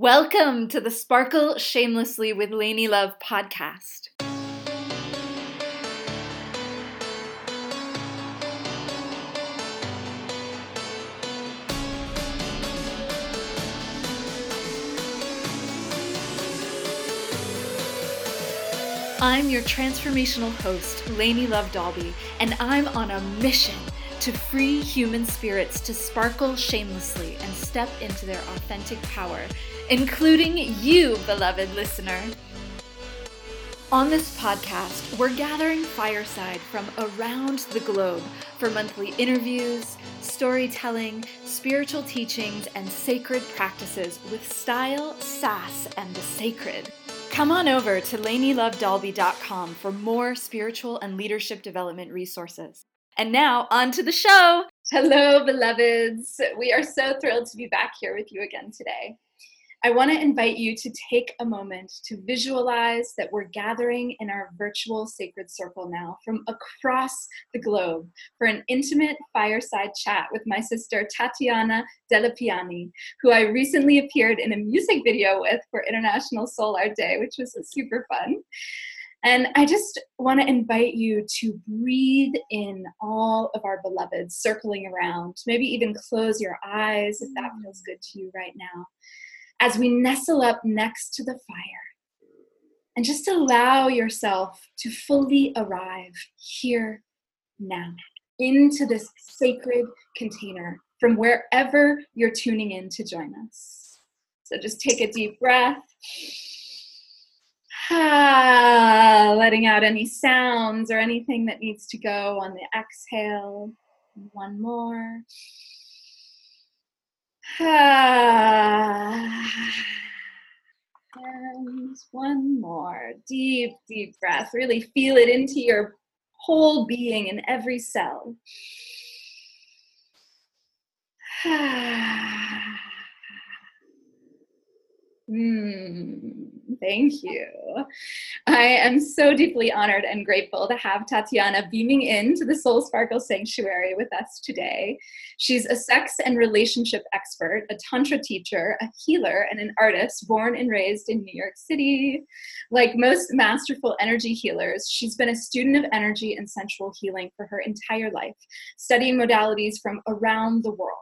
Welcome to the Sparkle Shamelessly with Lainey Love podcast. I'm your transformational host, Lainey Love Dalby, and I'm on a mission to free human spirits to sparkle shamelessly and step into their authentic power, including you, beloved listener. On this podcast, we're gathering fireside from around the globe for monthly interviews, storytelling, spiritual teachings, and sacred practices with style, sass, and the sacred. Come on over to LaineyLoveDalby.com for more spiritual and leadership development resources. And now, on to the show. Hello, beloveds. We are so thrilled to be back here with you again today. I want to invite you to take a moment to visualize that we're gathering in our virtual sacred circle now from across the globe for an intimate fireside chat with my sister Tatiana Dellepiane, who I recently appeared in a music video with for International Soul Art Day, which was super fun. And I just want to invite you to breathe in all of our beloveds circling around. Maybe even close your eyes if that feels good to you right now. As we nestle up next to the fire. And just allow yourself to fully arrive here now into this sacred container from wherever you're tuning in to join us. So just take a deep breath. Ah, letting out any sounds or anything that needs to go on the exhale. One more. Ah. And one more. Deep, deep breath. Really feel it into your whole being in every cell. Mm, thank you. I am so deeply honored and grateful to have Tatiana beaming into the Soul Sparkle Sanctuary with us today. She's a sex and relationship expert, a Tantra teacher, a healer, and an artist born and raised in New York City. Like most masterful energy healers, she's been a student of energy and sensual healing for her entire life, studying modalities from around the world.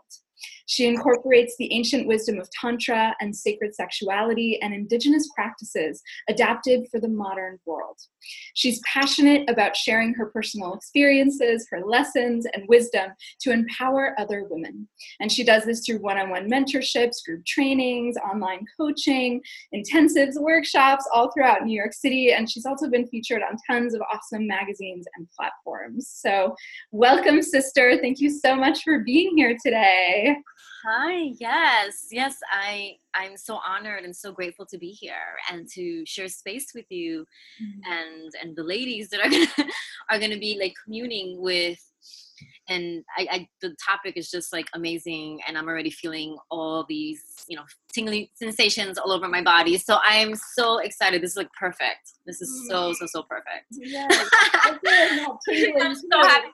She incorporates the ancient wisdom of Tantra and sacred sexuality and indigenous practices adapted for the modern world. She's passionate about sharing her personal experiences, her lessons, and wisdom to empower other women. And she does this through one on one mentorships, group trainings, online coaching, intensives, workshops all throughout New York City. And she's also been featured on tons of awesome magazines and platforms. So, welcome, sister. Thank you so much for being here today. Hi, yes, yes, I I'm so honored and so grateful to be here and to share space with you mm-hmm. and and the ladies that are gonna are gonna be like communing with and I, I, the topic is just like amazing and i'm already feeling all these you know tingly sensations all over my body so i'm so excited this is like perfect this is so so so perfect. Yes, I'm so happy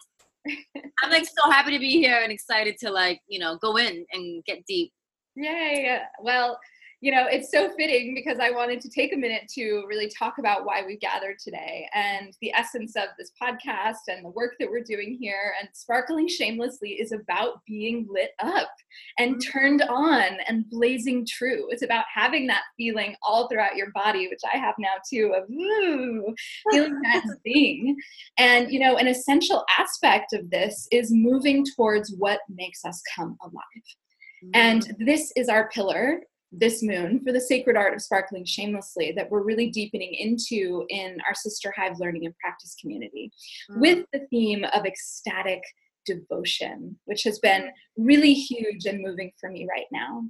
I'm like so happy to be here and excited to like, you know, go in and get deep. Yay. Well, you know, it's so fitting because I wanted to take a minute to really talk about why we gathered today and the essence of this podcast and the work that we're doing here. And Sparkling Shamelessly is about being lit up and mm-hmm. turned on and blazing true. It's about having that feeling all throughout your body, which I have now too, of ooh, feeling that thing. And, you know, an essential aspect of this is moving towards what makes us come alive. And mm-hmm. this is our pillar this moon for the sacred art of sparkling shamelessly that we're really deepening into in our sister hive learning and practice community mm-hmm. with the theme of ecstatic devotion, which has been mm-hmm. really huge and moving for me right now.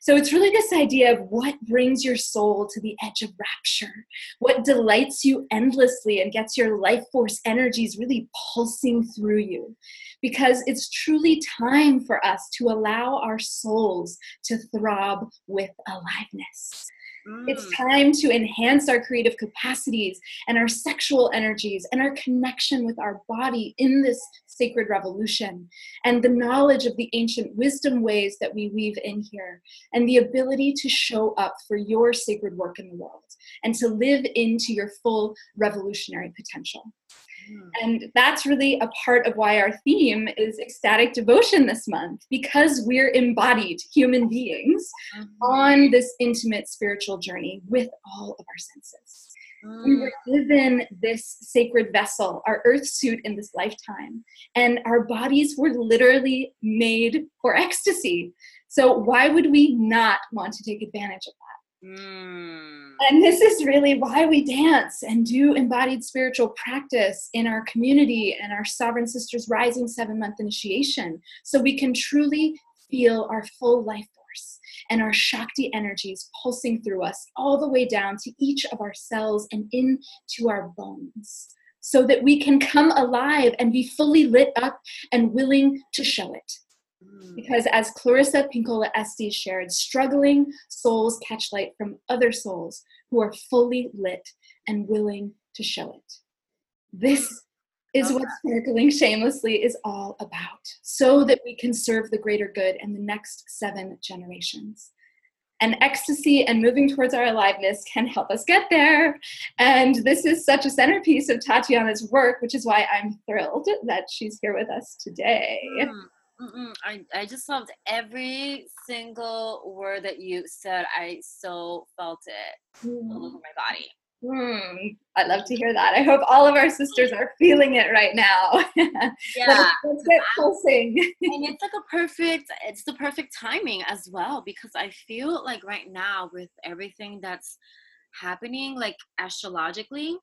So it's really this idea of what brings your soul to the edge of rapture, what delights you endlessly and gets your life force energies really pulsing through you. Because it's truly time for us to allow our souls to throb with aliveness. Mm. It's time to enhance our creative capacities and our sexual energies and our connection with our body in this sacred revolution and the knowledge of the ancient wisdom ways that we weave in here and the ability to show up for your sacred work in the world and to live into your full revolutionary potential. Hmm. And that's really a part of why our theme is ecstatic devotion this month, because we're embodied human beings mm-hmm. on this intimate spiritual journey with all of our senses. Mm. We were given this sacred vessel, our earth suit in this lifetime, and our bodies were literally made for ecstasy. So, why would we not want to take advantage of that? Mm. And this is really why we dance and do embodied spiritual practice in our community and our Sovereign Sisters Rising seven month initiation. So we can truly feel our full life force and our Shakti energies pulsing through us all the way down to each of our cells and into our bones. So that we can come alive and be fully lit up and willing to show it. Because as Clarissa Pinkola Estes shared, struggling souls catch light from other souls who are fully lit and willing to show it. This is what sparkling shamelessly is all about, so that we can serve the greater good in the next seven generations. And ecstasy and moving towards our aliveness can help us get there. And this is such a centerpiece of Tatiana's work, which is why I'm thrilled that she's here with us today. Mm. Mm-mm. I, I just loved every single word that you said. I so felt it mm. all over my body. Mm, I love to hear that. I hope all of our sisters are feeling it right now. yeah, let's, get pulsing. and it's like a perfect. It's the perfect timing as well because I feel like right now with everything that's happening, like astrologically,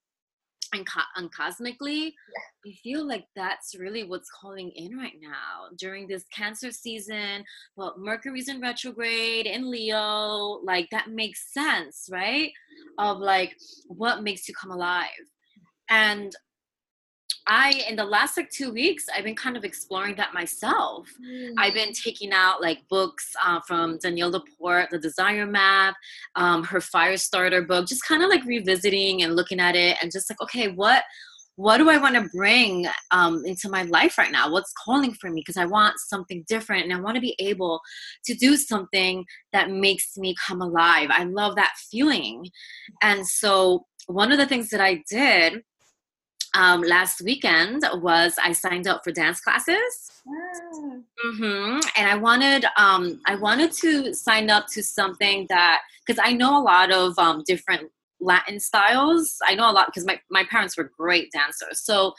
and, co- and cosmically yeah. i feel like that's really what's calling in right now during this cancer season well mercury's in retrograde in leo like that makes sense right of like what makes you come alive and I in the last like two weeks I've been kind of exploring that myself. Mm. I've been taking out like books uh, from Danielle Laporte, The Desire Map, um, her Fire Starter book, just kind of like revisiting and looking at it and just like okay, what what do I want to bring um, into my life right now? What's calling for me? Because I want something different and I want to be able to do something that makes me come alive. I love that feeling. And so, one of the things that I did um, last weekend was I signed up for dance classes. Mm-hmm. And I wanted um, I wanted to sign up to something that because I know a lot of um, different Latin styles. I know a lot because my, my parents were great dancers. So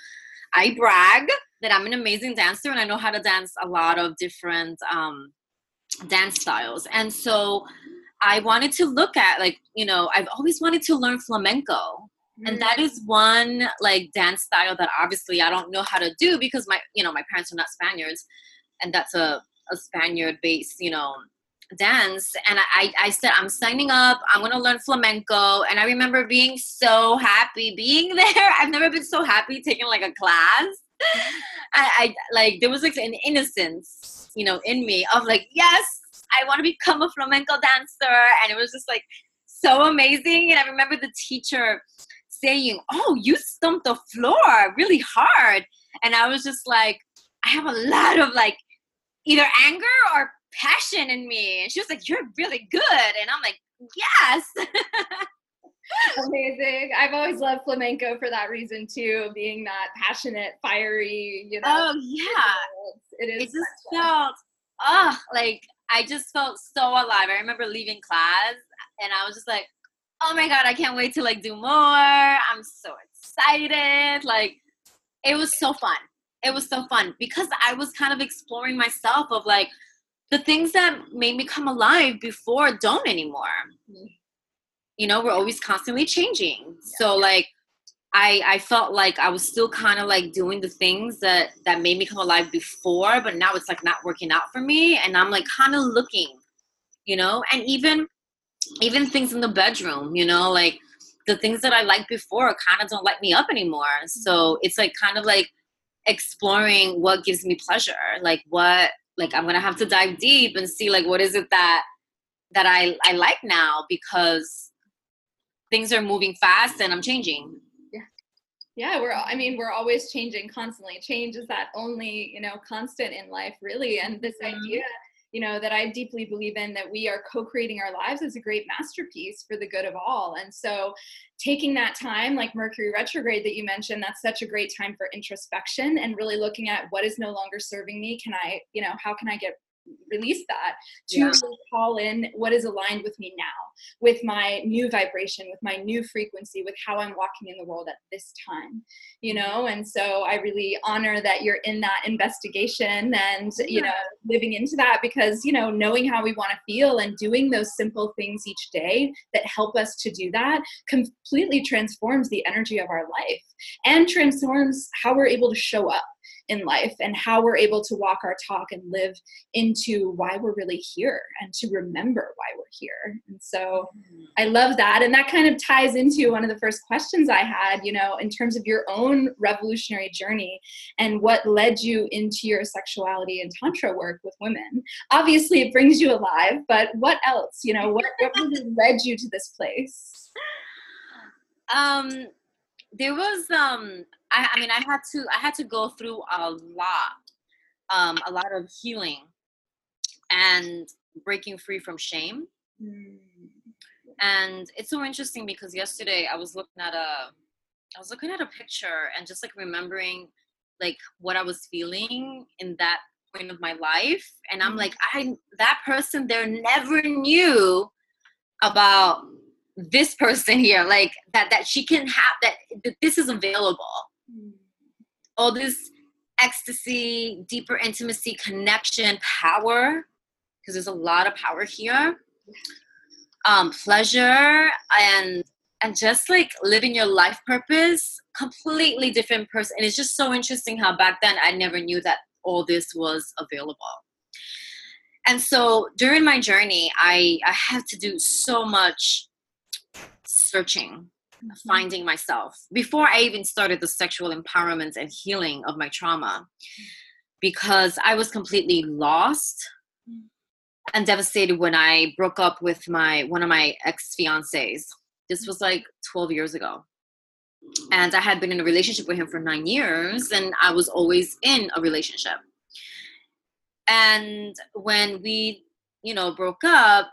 I brag that I'm an amazing dancer and I know how to dance a lot of different um, dance styles. And so I wanted to look at like, you know, I've always wanted to learn flamenco and mm. that is one like dance style that obviously i don't know how to do because my you know my parents are not spaniards. And that's a, a spaniard based you know dance. And I, I said i'm signing up. I'm to learn flamenco. And i remember being so happy being there. I've never been so happy taking like a class. I, I like there was like an innocence you know in me of like yes i want to become a flamenco dancer. And it was just like so amazing. And i remember the teacher saying, Oh, you stumped the floor really hard. And I was just like, I have a lot of like either anger or passion in me. And she was like, You're really good. And I'm like, Yes. Amazing. I've always loved flamenco for that reason too, being that passionate, fiery, you know. Oh yeah. It is. It just felt oh like I just felt so alive. I remember leaving class and I was just like, oh my god, I can't wait to like do more. I'm so excited. Like it was so fun. It was so fun because I was kind of exploring myself of like the things that made me come alive before don't anymore. Mm-hmm. You know, we're always constantly changing. So like I I felt like I was still kind of like doing the things that that made me come alive before, but now it's like not working out for me and I'm like kind of looking, you know? And even even things in the bedroom, you know, like the things that I liked before kind of don't light me up anymore. So it's like kind of like exploring what gives me pleasure. Like what like I'm gonna have to dive deep and see like what is it that that I, I like now because things are moving fast and i'm changing yeah yeah. we're i mean we're always changing constantly change is that only you know constant in life really and this mm-hmm. idea you know that i deeply believe in that we are co-creating our lives as a great masterpiece for the good of all. And so taking that time like mercury retrograde that you mentioned that's such a great time for introspection and really looking at what is no longer serving me. Can i you know how can i get release that to yeah. call in what is aligned with me now with my new vibration with my new frequency with how i'm walking in the world at this time you mm-hmm. know and so i really honor that you're in that investigation and you know living into that because you know knowing how we want to feel and doing those simple things each day that help us to do that completely transforms the energy of our life and transforms how we're able to show up in life and how we're able to walk our talk and live into why we're really here and to remember why we're here. And so mm-hmm. I love that. And that kind of ties into one of the first questions I had, you know, in terms of your own revolutionary journey and what led you into your sexuality and tantra work with women. Obviously, it brings you alive, but what else? You know, what, what really led you to this place? Um, there was um I, I mean I had to I had to go through a lot, um, a lot of healing and breaking free from shame. Mm. And it's so interesting because yesterday I was looking at a I was looking at a picture and just like remembering like what I was feeling in that point of my life. And I'm mm. like, I that person there never knew about this person here like that that she can have that, that this is available. Mm. all this ecstasy deeper intimacy connection power because there's a lot of power here. Um pleasure and and just like living your life purpose completely different person and it's just so interesting how back then i never knew that all this was available. And so during my journey i i had to do so much searching mm-hmm. finding myself before I even started the sexual empowerment and healing of my trauma because I was completely lost mm. and devastated when I broke up with my one of my ex fiancés. This was like 12 years ago. And I had been in a relationship with him for 9 years and I was always in a relationship. And when we, you know, broke up,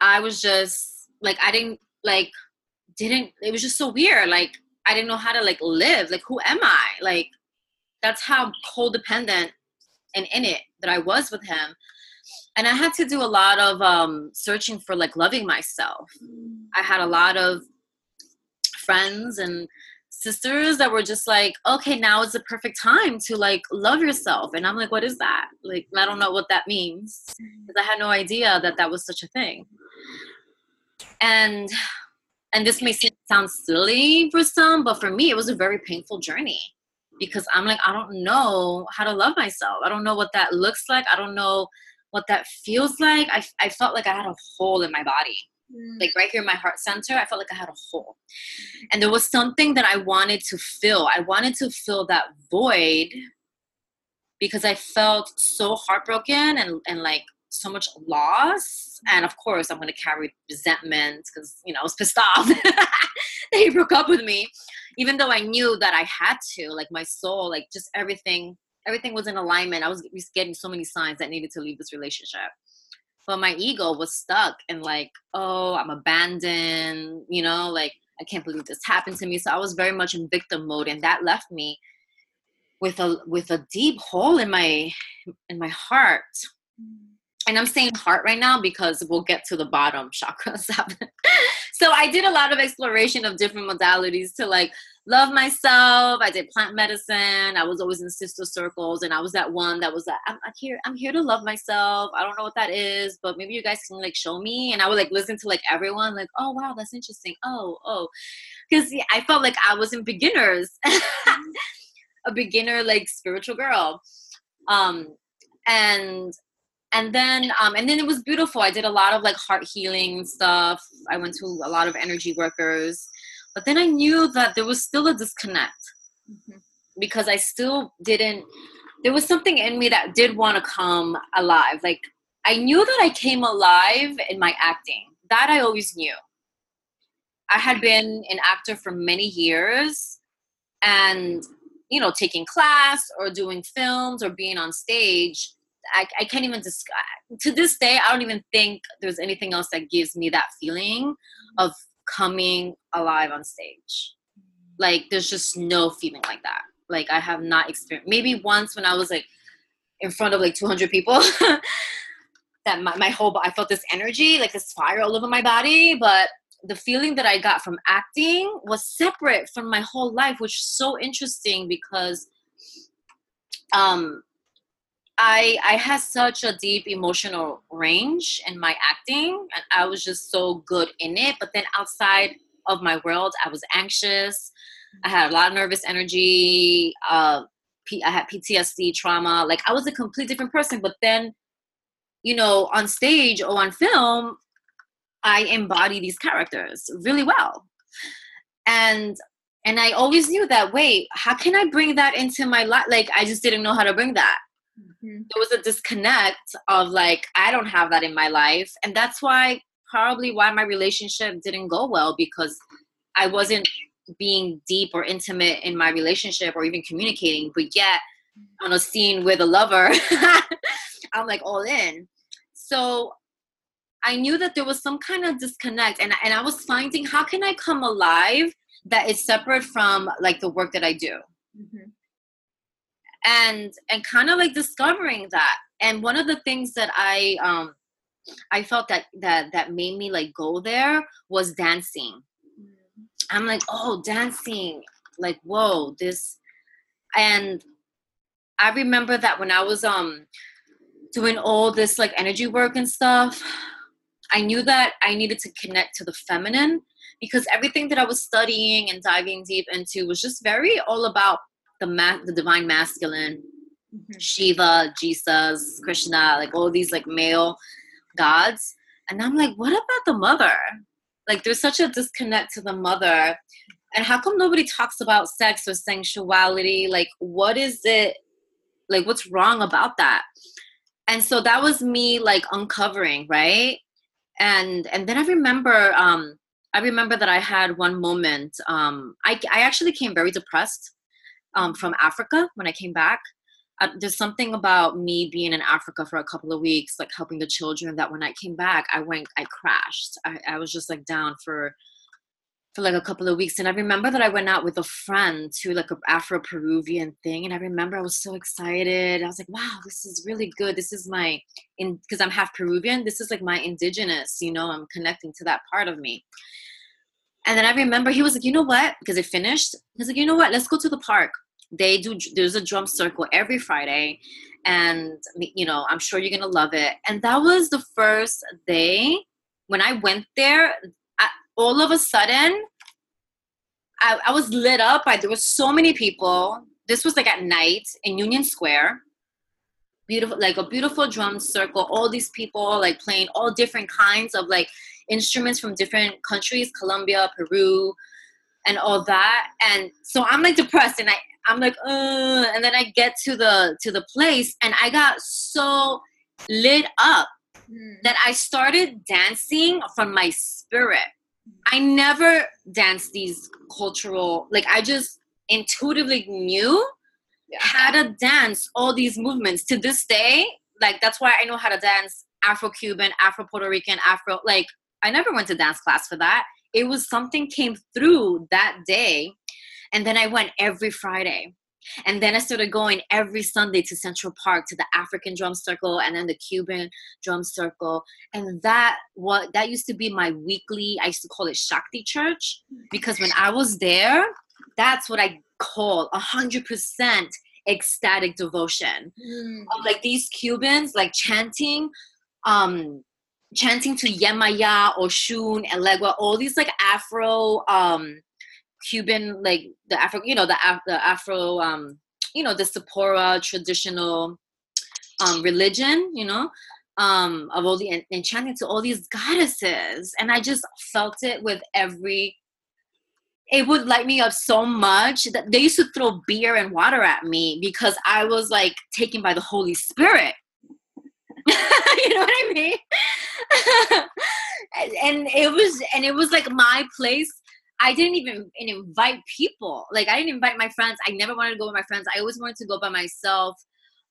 I was just like I didn't like didn't it was just so weird like i didn't know how to like live like who am i? Like that's how codependent and in it that i was with him. And i had to do a lot of um searching for like loving myself. I had a lot of friends and sisters that were just like okay now is the perfect time to like love yourself. And i'm like what is that? Like i don't know what that means because i had no idea that that was such a thing and and this may sound silly for some but for me it was a very painful journey. Because i'm like i don't know how to love myself. I don't know what that looks like. I don't know what that feels like. I, I felt like i had a hole in my body. Mm. like right here in my heart center i felt like i had a hole. And there was something that i wanted to fill. I wanted to fill that void because i felt so heartbroken and, and like so much loss. And of course i'm going to carry resentment because you know i was pissed off that he broke up with me. Even though i knew that i had to like my soul like just everything everything was in alignment. I was getting so many signs that needed to leave this relationship. But my ego was stuck and like oh i'm abandoned you know like i can't believe this happened to me. So i was very much in victim mode and that left me with a with a deep hole in my in my heart and I'm saying heart right now because we'll get to the bottom chakra so I did a lot of exploration of different modalities to like love myself. I did plant medicine. I was always in sister circles, and I was that one that was like, I'm, I'm here. I'm here to love myself. I don't know what that is, but maybe you guys can like show me. And I would like listen to like everyone, like, oh wow, that's interesting. Oh oh, because yeah, I felt like I was in beginners, a beginner like spiritual girl. Um, and and then um, and then it was beautiful. I did a lot of like heart healing stuff. I went to a lot of energy workers. But then i knew that there was still a disconnect mm-hmm. because i still didn't there was something in me that did want to come alive. Like i knew that i came alive in my acting. That i always knew. I had been an actor for many years and you know taking class or doing films or being on stage I, I can't even describe to this day i don't even think there's anything else that gives me that feeling of coming alive on stage. Like there's just no feeling like that. Like i have not experienced maybe once when i was like in front of like 200 people that my, my whole i felt this energy like this fire all over my body but the feeling that i got from acting was separate from my whole life which is so interesting because um I I had such a deep emotional range in my acting, and I was just so good in it. But then outside of my world, I was anxious. I had a lot of nervous energy. Uh, P- I had PTSD, trauma. Like I was a complete different person. But then, you know, on stage or on film, I embody these characters really well, and and I always knew that. Wait, how can I bring that into my life? Like I just didn't know how to bring that mm-hmm. there was a disconnect of like i don't have that in my life and that's why probably why my relationship didn't go well because i wasn't being deep or intimate in my relationship or even communicating but yet on a scene with a lover i'm like all in. So i knew that there was some kind of disconnect and, and i was finding how can i come alive that is separate from like the work that i do? Mm-hmm and and kind of like discovering that. And one of the things that i um i felt that that that made me like go there was dancing. I'm like oh dancing. Like whoa this and i remember that when i was um doing all this like energy work and stuff i knew that i needed to connect to the feminine because everything that i was studying and diving deep into was just very all about the ma- the divine masculine, mm-hmm. Shiva, Jesus, Krishna, like all these like male gods. And I'm like, what about the mother? Like there's such a disconnect to the mother. And how come nobody talks about sex or sensuality? Like what is it like what's wrong about that? And so that was me like uncovering, right? And and then I remember um I remember that I had one moment. Um, I, I actually came very depressed um, from Africa when I came back. Uh, there's something about me being in Africa for a couple of weeks, like helping the children, that when I came back, I went, I crashed. I, I was just like down for for like a couple of weeks. And i remember that i went out with a friend to like an afro-peruvian thing and i remember i was so excited. I was like wow this is really good. This is my in because i'm half peruvian. This is like my indigenous you know i'm connecting to that part of me and then i remember he was like you know what? Because it finished. He's like you know what? Let's go to the park. They do there's a drum circle every friday and you know i'm sure you're gonna love it. And that was the first day when i went there I, all of a sudden I, I was lit up by there was so many people. This was like at night in union square. Beautiful like a beautiful drum circle all these people like playing all different kinds of like instruments from different countries colombia peru and all that and so i'm like depressed and i I'm like, uh, and then I get to the to the place, and I got so lit up mm. that I started dancing from my spirit. I never danced these cultural, like I just intuitively knew yeah. how to dance all these movements. To this day, like that's why I know how to dance Afro Cuban, Afro Puerto Rican, Afro. Like I never went to dance class for that. It was something came through that day and then I went every Friday. And then I started going every Sunday to Central Park to the African drum circle and then the Cuban drum circle. And that what that used to be my weekly, I used to call it Shakti church because when I was there, that's what I call a hundred percent ecstatic devotion. Mm. Of like these Cubans like chanting, um, chanting to Yemaya, Oshun, Elegua, all these like Afro um Cuban, like the Afro, you know, the, Af- the Afro, um, you know, the Sephora traditional um, religion, you know, um, of all the enchanting to all these goddesses. And I just felt it with every, it would light me up so much that they used to throw beer and water at me because I was like taken by the Holy Spirit. you know what I mean? and it was, and it was like my place I didn't even invite people. Like I didn't invite my friends. I never wanted to go with my friends. I always wanted to go by myself.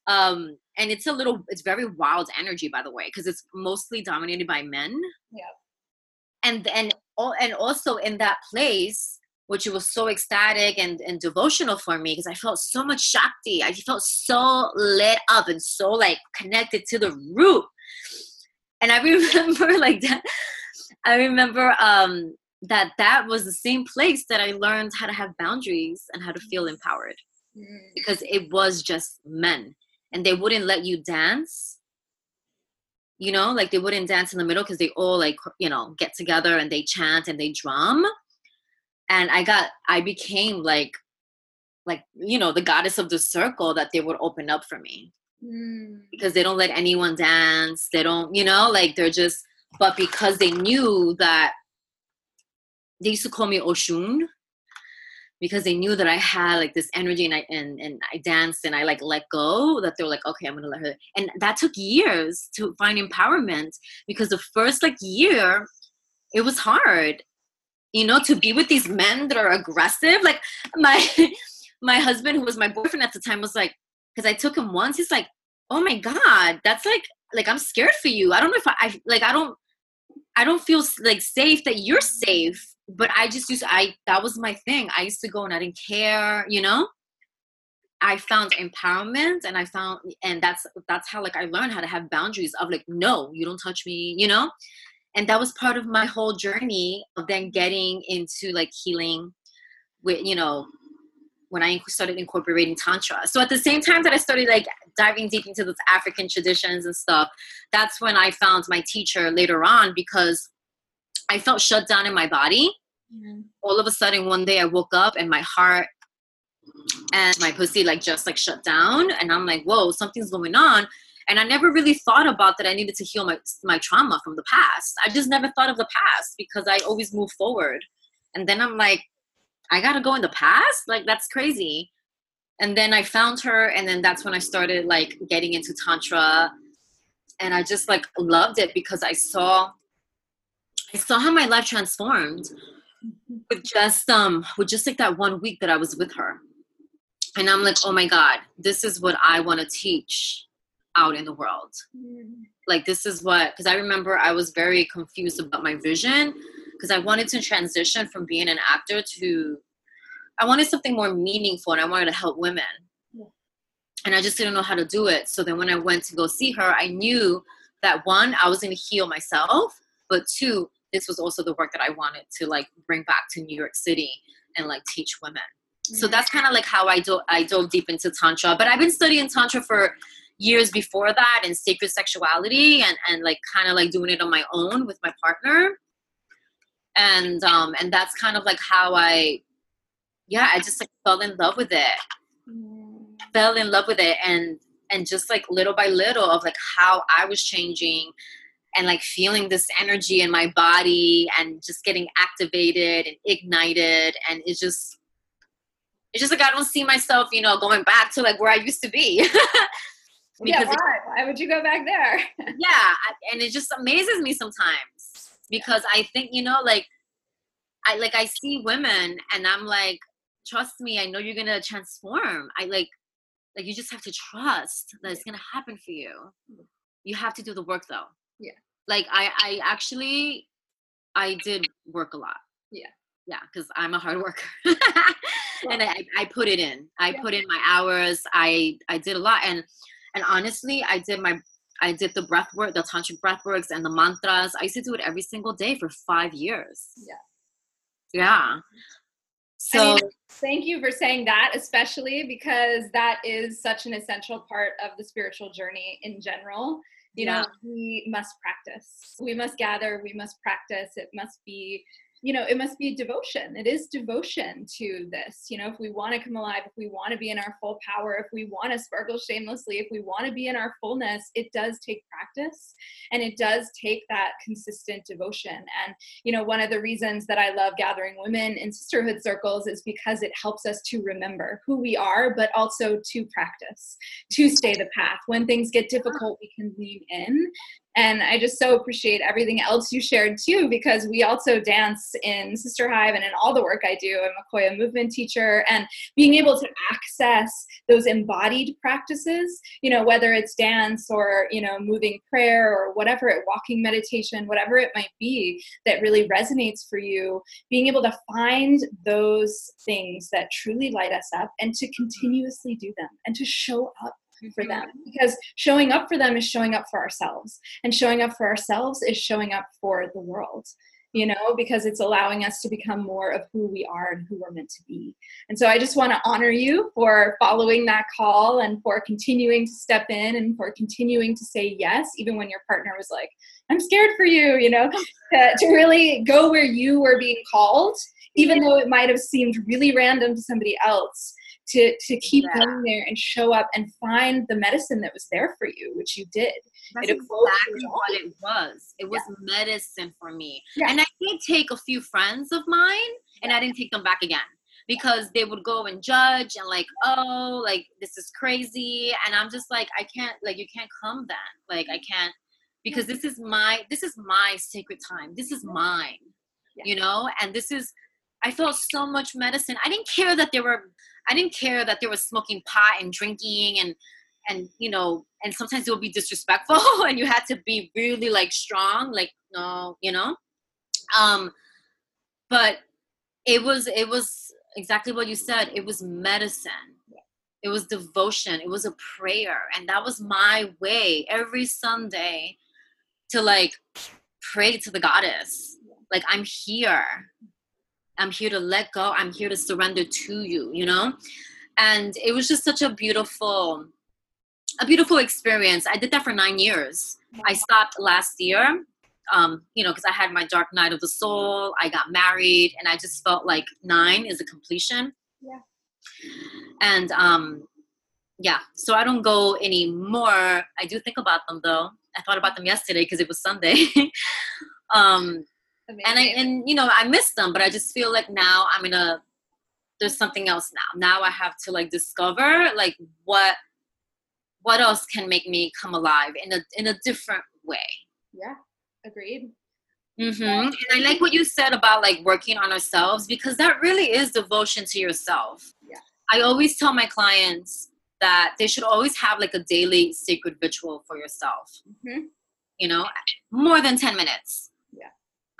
Um, and it's a little, it's very wild energy, by the way, because it's mostly dominated by men. Yeah. And and and also in that place, which was so ecstatic and, and devotional for me because I felt so much Shakti. I felt so lit up and so like connected to the root. And I remember like that. I remember um, that that was the same place that I learned how to have boundaries and how to feel empowered mm. because it was just men and they wouldn't let you dance you know like they wouldn't dance in the middle because they all like you know get together and they chant and they drum and i got i became like like you know the goddess of the circle that they would open up for me. Mm. because they don't let anyone dance. They don't you know like they're just but because they knew that they used to call me oshun because they knew that I had like this energy and I and, and I danced and I like let go that they were like okay I'm gonna let her and that took years to find empowerment because the first like year it was hard you know to be with these men that are aggressive like my my husband who was my boyfriend at the time was like because I took him once he's like oh my god that's like like I'm scared for you I don't know if I, I like I don't I don't feel like safe that you're safe but I just used I that was my thing. I used to go and I didn't care, you know. I found empowerment and I found and that's that's how like I learned how to have boundaries of like no, you don't touch me, you know? And that was part of my whole journey of then getting into like healing with, you know, when I started incorporating tantra. So at the same time that I started like diving deep into those African traditions and stuff, that's when I found my teacher later on because I felt shut down in my body. Mm-hmm. All of a sudden, one day I woke up and my heart and my pussy like just like shut down, and I'm like, whoa, something's going on. And I never really thought about that I needed to heal my my trauma from the past. I just never thought of the past because I always move forward. And then I'm like, I gotta go in the past? Like that's crazy. And then I found her, and then that's when I started like getting into tantra, and I just like loved it because I saw I saw how my life transformed with just um with just like that one week that I was with her. And I'm like, oh my God, this is what I want to teach out in the world. Mm. Like this is what because I remember I was very confused about my vision because I wanted to transition from being an actor to I wanted something more meaningful and I wanted to help women. Yeah. And I just didn't know how to do it. So then when I went to go see her, I knew that one, I was going to heal myself, but two, this was also the work that I wanted to like bring back to New York City and like teach women. Mm-hmm. So that's kind of like how I do I dove deep into tantra. But I've been studying tantra for years before that and sacred sexuality and and like kind of like doing it on my own with my partner. And um and that's kind of like how I yeah, I just like fell in love with it. Mm-hmm. Fell in love with it and and just like little by little of like how I was changing and like feeling this energy in my body and just getting activated and ignited and it's just it's just like I don't see myself, you know, going back to like where I used to be. yeah, why? It, why would you go back there? yeah, and it just amazes me sometimes because I think, you know, like I like I see women and I'm like, trust me, I know you're gonna transform. I like like you just have to trust that it's gonna happen for you. You have to do the work though. Yeah. Like I I actually I did work a lot. Yeah. Yeah, because I'm a hard worker. and I, I put it in. I yeah. put in my hours. I I did a lot and and honestly I did my I did the breath work, the tantric breath works and the mantras. I used to do it every single day for five years. Yeah. Yeah. So I mean, thank you for saying that, especially because that is such an essential part of the spiritual journey in general you yeah. know we must practice we must gather we must practice it must be you know it must be devotion. It is devotion to this you know if we want to come alive if we want to be in our full power if we want to sparkle shamelessly if we want to be in our fullness it does take practice and it does take that consistent devotion. And you know one of the reasons that i love gathering women in sisterhood circles is because it helps us to remember who we are but also to practice to stay the path. When things get difficult we can lean in And I just so appreciate everything else you shared too, because we also dance in Sister Hive and in all the work I do. I'm a Qoya movement teacher, and being able to access those embodied practices, you know, whether it's dance or, you know, moving prayer or whatever it, walking meditation, whatever it might be that really resonates for you, being able to find those things that truly light us up and to continuously do them and to show up for them. because showing up for them is showing up for ourselves. And showing up for ourselves is showing up for the world you know because it's allowing us to become more of who we are and who we're meant to be. And so i just want to honor you for following that call and for continuing to step in and for continuing to say yes even when your partner was like i'm scared for you you know to, to really go where you were being called even though it might have seemed really random to somebody else to to keep yeah. going there and show up and find the medicine that was there for you which you did. That's it exactly what it was. It was yeah. medicine for me. Yeah. and i did take a few friends of mine and i didn't take them back again because they would go and judge and like oh like this is crazy. And i'm just like i can't like you can't come then. Like i can't because this is my this is my sacred time. This is mine. You know? And this is i felt so much medicine. I didn't care that there were I didn't care that there was smoking pot and drinking and and you know and sometimes it would be disrespectful and you had to be really like strong like no you know? Um but it was it was exactly what you said. It was medicine. It was devotion. It was a prayer. And that was my way every sunday to like pray to the goddess. Like i'm here I'm here to let go. I'm here to surrender to you, you know? And it was just such a beautiful, a beautiful experience. I did that for nine years. I stopped last year, um, you know, because I had my dark night of the soul. I got married, and I just felt like nine is a completion. Yeah. And um, yeah, so I don't go anymore. I do think about them though. I thought about them yesterday because it was Sunday. um, Amazing. and I and you know I miss them, but I just feel like now I'm in a there's something else now. Now I have to like discover like what what else can make me come alive in a in a different way. Yeah, agreed. Mm-hmm. And I like what you said about like working on ourselves because that really is devotion to yourself. Yeah. I always tell my clients that they should always have like a daily sacred ritual for yourself. Mm-hmm. You know, more than 10 minutes.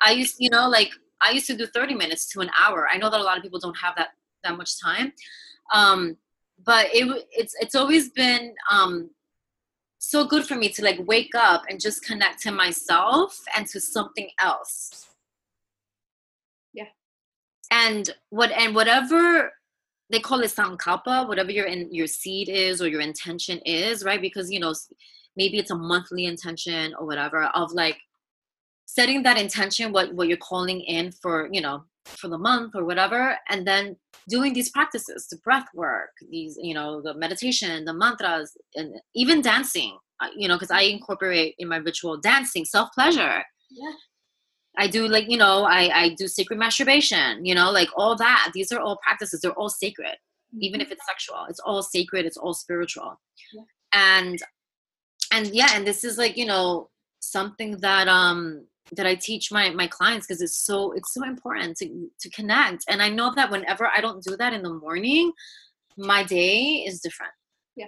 I used, you know, like I used to do 30 minutes to an hour. I know that a lot of people don't have that that much time. Um, but it it's it's always been um so good for me to like wake up and just connect to myself and to something else. Yeah. And what and whatever they call it sankalpa, whatever your in your seed is or your intention is, right? Because you know, maybe it's a monthly intention or whatever of like setting that intention what what you're calling in for you know for the month or whatever and then doing these practices the breath work these you know the meditation the mantras and even dancing uh, you know because i incorporate in my ritual dancing self pleasure yeah I do like you know I I do sacred masturbation you know like all that these are all practices they're all sacred mm-hmm. even if it's sexual it's all sacred it's all spiritual yeah. and and yeah and this is like you know something that um that I teach my my clients because it's so it's so important to to connect. And I know that whenever I don't do that in the morning, my day is different. Yeah.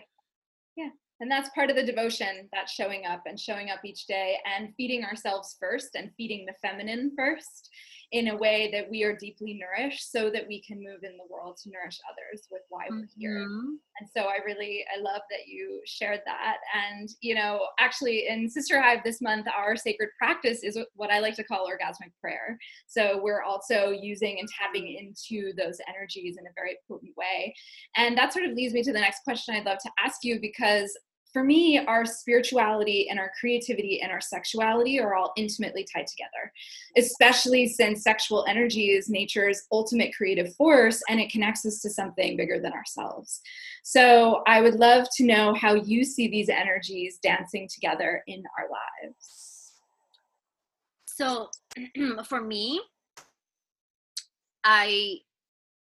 Yeah. And that's part of the devotion, that's showing up and showing up each day and feeding ourselves first and feeding the feminine first in a way that we are deeply nourished so that we can move in the world to nourish others with why we're here. Mm-hmm. and so i really i love that you shared that. And you know actually in sister hive this month our sacred practice is what i like to call orgasmic prayer. So we're also using and tapping into those energies in a very potent way. And that sort of leads me to the next question i'd love to ask you because for me, our spirituality and our creativity and our sexuality are all intimately tied together, especially since sexual energy is nature's ultimate creative force and it connects us to something bigger than ourselves. So I would love to know how you see these energies dancing together in our lives. So for me, I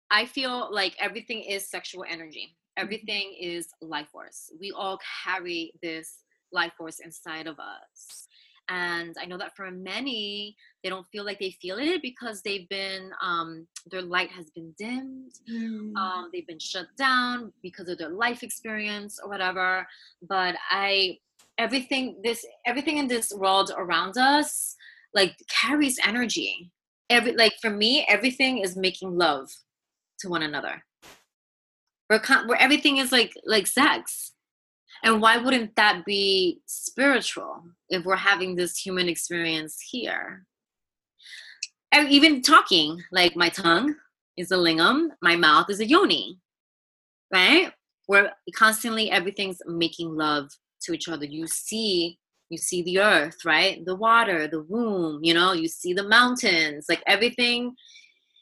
I feel like everything is sexual energy. Everything is life force. We all carry this life force inside of us. And i know that for many they don't feel like they feel it because they've been um, their light has been dimmed mm. um, they've been shut down because of their life experience or whatever. But i everything this everything in this world around us like carries energy. Every like for me everything is making love to one another where, where everything is like like sex and why wouldn't that be spiritual if we're having this human experience here? And even talking, like my tongue is a lingam, my mouth is a yoni, right? Where constantly everything's making love to each other. You see, you see the earth, right? The water, the womb, you know, you see the mountains, like everything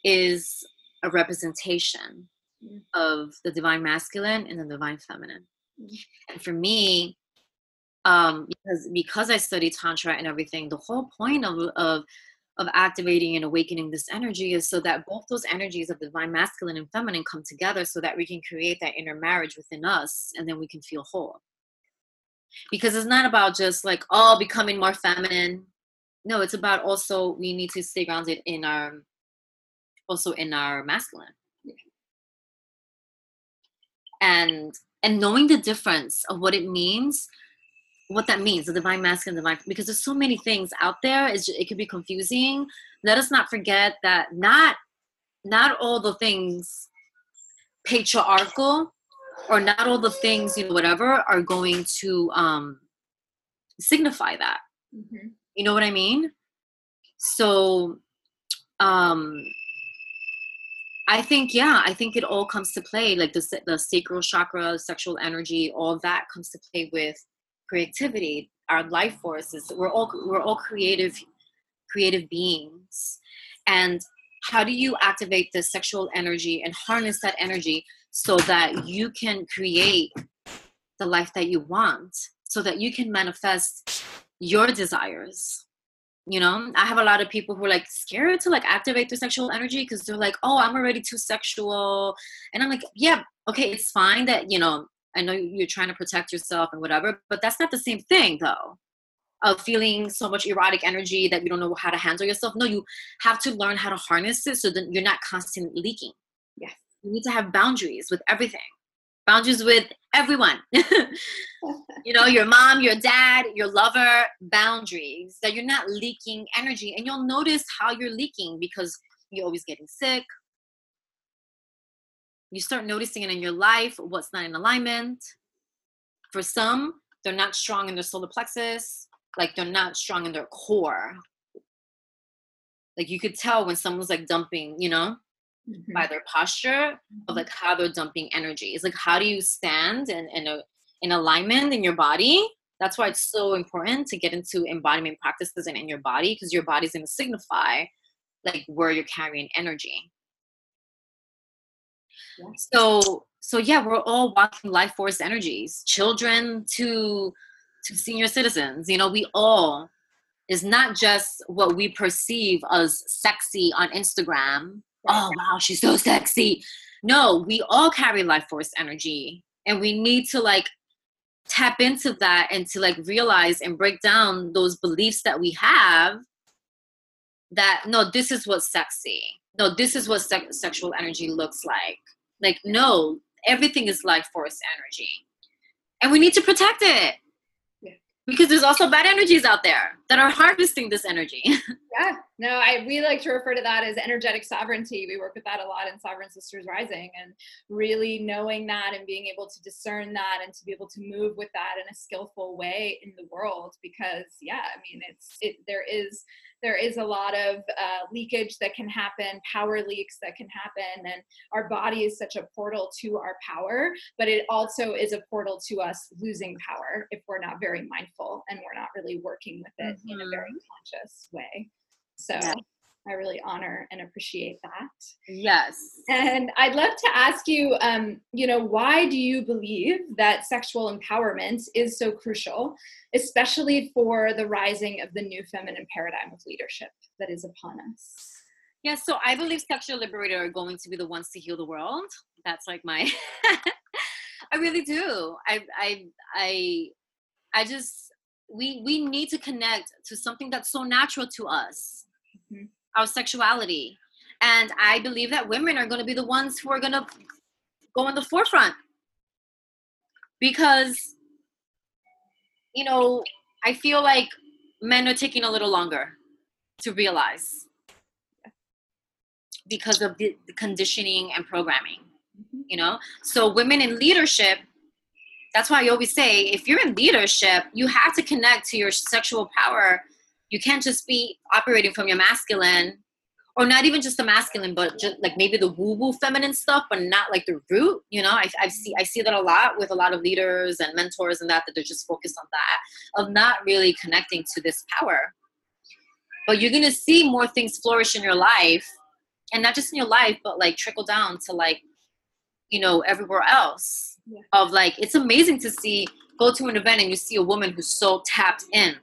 is a representation mm. of the divine masculine and the divine feminine. And for me, um, because because I study tantra and everything, the whole point of of of activating and awakening this energy is so that both those energies of divine masculine and feminine come together so that we can create that inner marriage within us and then we can feel whole because it's not about just like oh becoming more feminine no it's about also we need to stay grounded in our also in our masculine and and knowing the difference of what it means what that means the divine masculine divine because there's so many things out there it's, it could be confusing. Let us not forget that not not all the things patriarchal or not all the things you know whatever are going to um signify that. Mm-hmm. you know what i mean? So um I think yeah, I think it all comes to play like the the sacral chakra, sexual energy, all that comes to play with creativity, our life forces. We're all we're all creative creative beings. And how do you activate the sexual energy and harness that energy so that you can create the life that you want, so that you can manifest your desires? You know? I have a lot of people who are like scared to like activate their sexual energy because they're like oh i'm already too sexual. And i'm like yeah okay it's fine that you know i know you're trying to protect yourself and whatever but that's not the same thing though of feeling so much erotic energy that you don't know how to handle yourself. No you have to learn how to harness it so that you're not constantly leaking. Yes. You need to have boundaries with everything boundaries with everyone. You know your mom your dad your lover boundaries that you're not leaking energy. And you'll notice how you're leaking because you're always getting sick. You start noticing it in your life what's not in alignment. For some they're not strong in their solar plexus like they're not strong in their core. Like you could tell when someone's like dumping you know mm-hmm. by their posture of mm-hmm. like how they're dumping energy. It's like how do you stand and in, in, a, in alignment in your body? That's why it's so important to get into embodiment practices and in your body because your body's going to signify like where you're carrying energy. Yeah. So so yeah, we're all walking life force energies, children to to senior citizens. You know, we all is not just what we perceive as sexy on Instagram oh wow she's so sexy. No we all carry life force energy and we need to like tap into that and to like realize and break down those beliefs that we have that no this is what's sexy. No this is what se- sexual energy looks like. Like no everything is life force energy. And we need to protect it because there's also bad energies out there that are harvesting this energy. yeah, no, I we like to refer to that as energetic sovereignty. We work with that a lot in Sovereign Sisters Rising, and really knowing that and being able to discern that and to be able to move with that in a skillful way in the world. Because yeah, I mean, it's it there is there is a lot of uh, leakage that can happen, power leaks that can happen, and our body is such a portal to our power, but it also is a portal to us losing power if we're not very mindful and we're not really working with it mm-hmm. in a very mm-hmm. conscious way. So. Yeah. I really honor and appreciate that. Yes. And I'd love to ask you, um, you know, why do you believe that sexual empowerment is so crucial, especially for the rising of the new feminine paradigm of leadership that is upon us? Yeah, so I believe sexual liberators are going to be the ones to heal the world. That's like my I really do. I I I I just we we need to connect to something that's so natural to us. Our sexuality. And i believe that women are going to be the ones who are going to go in the forefront. Because you know i feel like men are taking a little longer to realize because of the, conditioning and programming Mhm. you know? So women in leadership that's why i always say if you're in leadership you have to connect to your sexual power you can't just be operating from your masculine or not even just the masculine but just like maybe the woo woo feminine stuff but not like the root you know? I, I see i see that a lot with a lot of leaders and mentors and that that they're just focused on that of not really connecting to this power. But you're gonna see more things flourish in your life and not just in your life but like trickle down to like you know everywhere else. Yeah. of like it's amazing to see go to an event and you see a woman who's so tapped in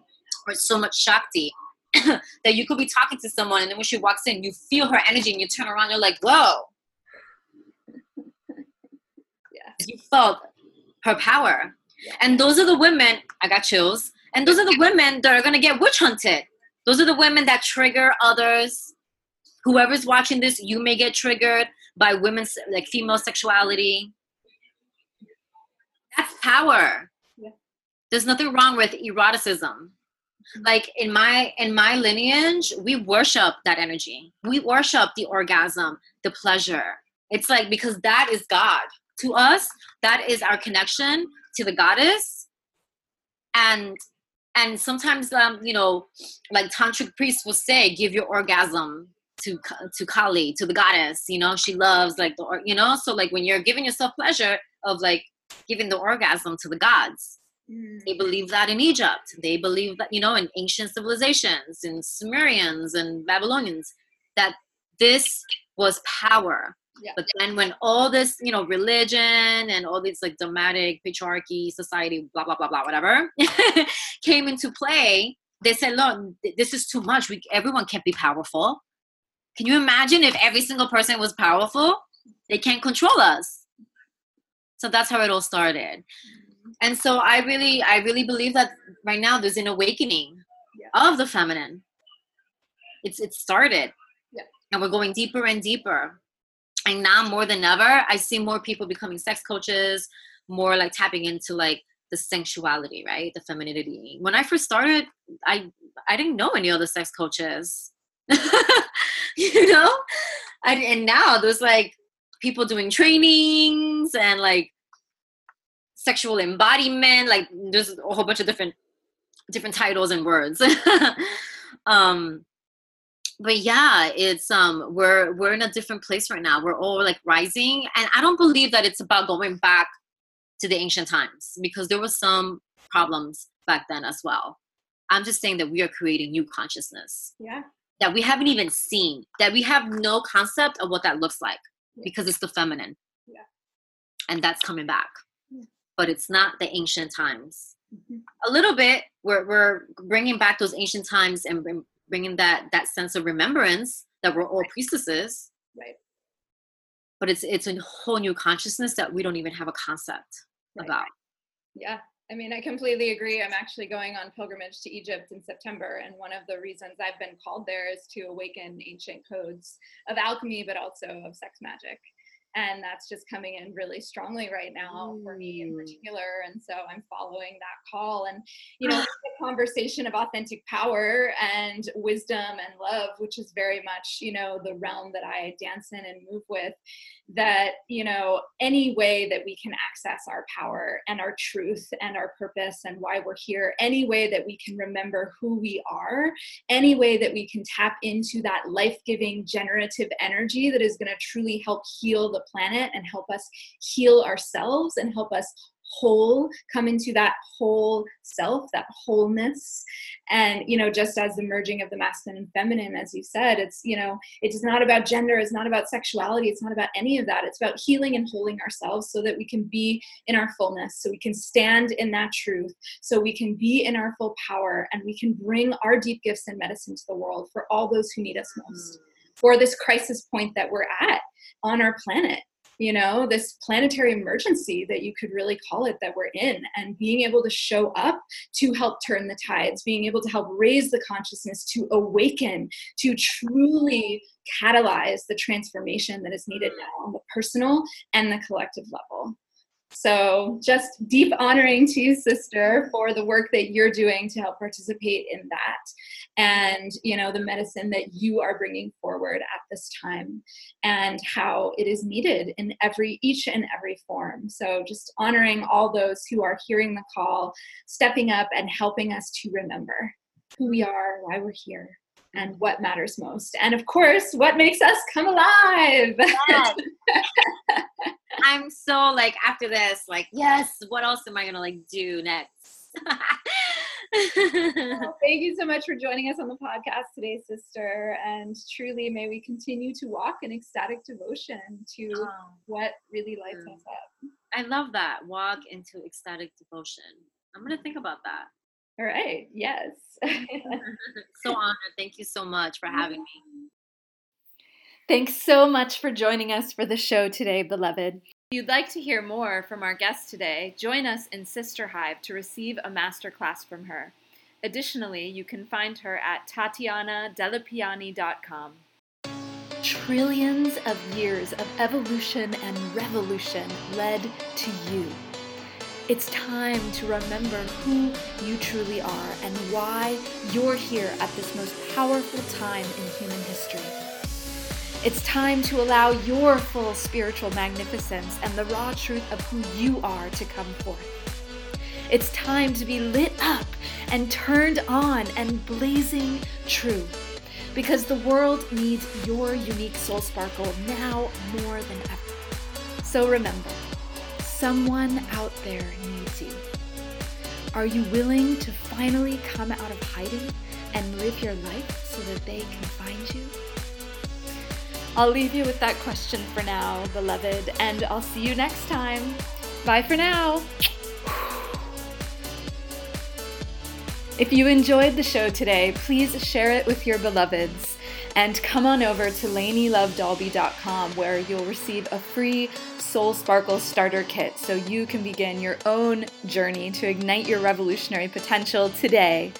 or so much shakti that you could be talking to someone and then when she walks in you feel her energy and you turn around you're like whoa. Yeah. you felt her power. Yeah. and those are the women i got chills. And those are the women that are going to get witch hunted. Those are the women that trigger others. Whoever's watching this you may get triggered by women's like female sexuality. That's power. Yeah. there's nothing wrong with eroticism like in my in my lineage we worship that energy. We worship the orgasm the pleasure. It's like because that is god. To us that is our connection to the goddess. And and sometimes um you know like tantric priests will say give your orgasm to to kali to the goddess. You know she loves like the you know? So like when you're giving yourself pleasure of like giving the orgasm to the gods Mm. they believe that in Egypt. They believe that, you know, in ancient civilizations, in Sumerians and Babylonians, that this was power. Yeah. But then when all this, you know, religion and all these like dogmatic patriarchy, society, blah, blah, blah, blah, whatever, came into play, they said, look, this is too much. We, everyone can't be powerful. Can you imagine if every single person was powerful? They can't control us. So that's how it all started and so i really i really believe that right now there's an awakening Yeah. of the feminine. It's it started. Yeah. and we're going deeper and deeper. And now more than ever i see more people becoming sex coaches more like tapping into like the sensuality right? The femininity. When i first started i i didn't know any other sex coaches. You know? And, and now there's like people doing trainings and like sexual embodiment like there's a whole bunch of different different titles and words um but yeah it's um we're we're in a different place right now we're all like rising and i don't believe that it's about going back to the ancient times because there was some problems back then as well i'm just saying that we are creating new consciousness Yeah. that we haven't even seen that we have no concept of what that looks like Yeah. because it's the feminine Yeah. and that's coming back. But it's not the ancient times Mhm. a little bit we're, we're bringing back those ancient times and bringing that that sense of remembrance that we're all priestesses Right. but it's it's a whole new consciousness that we don't even have a concept Right. about Yeah, I mean, I completely agree. I'm actually going on pilgrimage to Egypt in September, and one of the reasons I've been called there is to awaken ancient codes of alchemy, but also of sex magic. And that's just coming in really strongly right now for me in Mm. particular. And so I'm following that call. And, you know, the conversation of authentic power and wisdom and love, which is very much, you know, the realm that I dance in and move with that you know any way that we can access our power and our truth and our purpose and why we're here any way that we can remember who we are any way that we can tap into that life-giving generative energy that is going to truly help heal the planet and help us heal ourselves and help us whole come into that whole self that wholeness. And you know just as the merging of the masculine and feminine as you said it's you know it's not about gender it's not about sexuality it's not about any of that. It's about healing and holding ourselves so that we can be in our fullness so we can stand in that truth so we can be in our full power and we can bring our deep gifts and medicine to the world for all those who need us most. Mm. For this crisis point that we're at on our planet you know, this planetary emergency that you could really call it that we're in, and being able to show up to help turn the tides, being able to help raise the consciousness, to awaken, to truly catalyze the transformation that is needed mm. now on the personal and the collective level. So, just deep honoring to you, sister, for the work that you're doing to help participate in that and, you know, the medicine that you are bringing forward at this time and how it is needed in every, each and every form. So, just honoring all those who are hearing the call, stepping up, and helping us to remember who we are, why we're here, and what matters most. And of course, what makes us come alive. Yes. I'm so like after this, like, yes, what else am I gonna like do next? well, thank you so much for joining us on the podcast today, sister. And truly, may we continue to walk in ecstatic devotion to oh. what really lights mm. us up. I love that. Walk into ecstatic devotion. I'm going to think about that. All right. Yes. so honored. Thank you so much for having me. Thanks so much for joining us for the show today, beloved. If you'd like to hear more from our guest today, join us in Sister Hive to receive a masterclass from her. Additionally, you can find her at tatianadellepiane.com. Trillions of years of evolution and revolution led to you. It's time to remember who you truly are and why you're here at this most powerful time in human history. It's time to allow your full spiritual magnificence and the raw truth of who you are to come forth. It's time to be lit up and turned on and blazing true because the world needs your unique soul sparkle now more than ever. So remember, Someone out there needs you. Are you willing to finally come out of hiding and live your life so that they can find you? I'll leave you with that question for now, beloved, and I'll see you next time. Bye for now. If you enjoyed the show today, please share it with your beloveds. And come on over to lanielovedalby.com where you'll receive a free Soul Sparkle starter kit so you can begin your own journey to ignite your revolutionary potential today